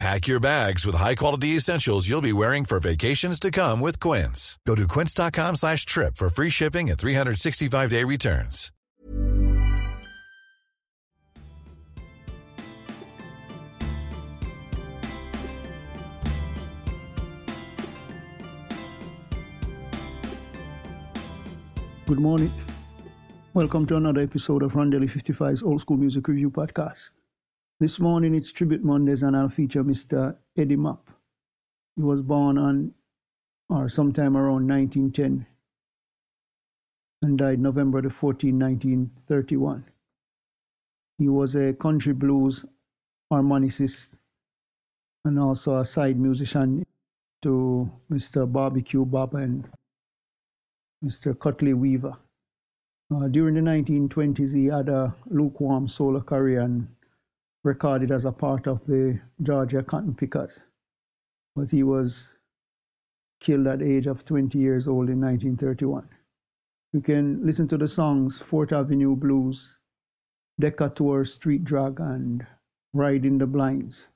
Pack your bags with high-quality essentials you'll be wearing for vacations to come with Quince. Go to quince.com slash trip for free shipping and 365-day returns. Good morning. Welcome to another episode of Rondelle 55's Old School Music Review Podcast. This morning it's Tribute Mondays and I'll feature Mr. Eddie Mapp. He was born on or sometime around 1910 and died November the 14, 1931. He was a country blues harmonicist and also a side musician to Mr. Barbecue Bob and Mr. Curley Weaver. Uh, during the 1920s, he had a lukewarm solo career and recorded as a part of the Georgia Cotton Pickers. But he was killed at the age of 20 years old in 1931. You can listen to the songs Fourth Avenue Blues, Decatur Street Drag, and Riding the Blinds.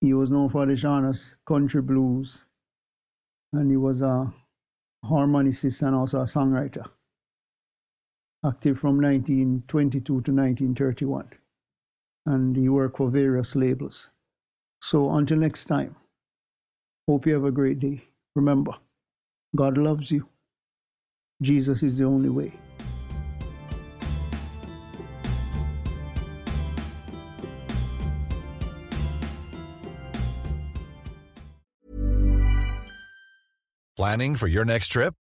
He was known for the genres country blues, and he was a harmonicist and also a songwriter, active from 1922 to 1931. And you work for various labels. So until next time, hope you have a great day. Remember, God loves you. Jesus is the only way. Planning for your next trip?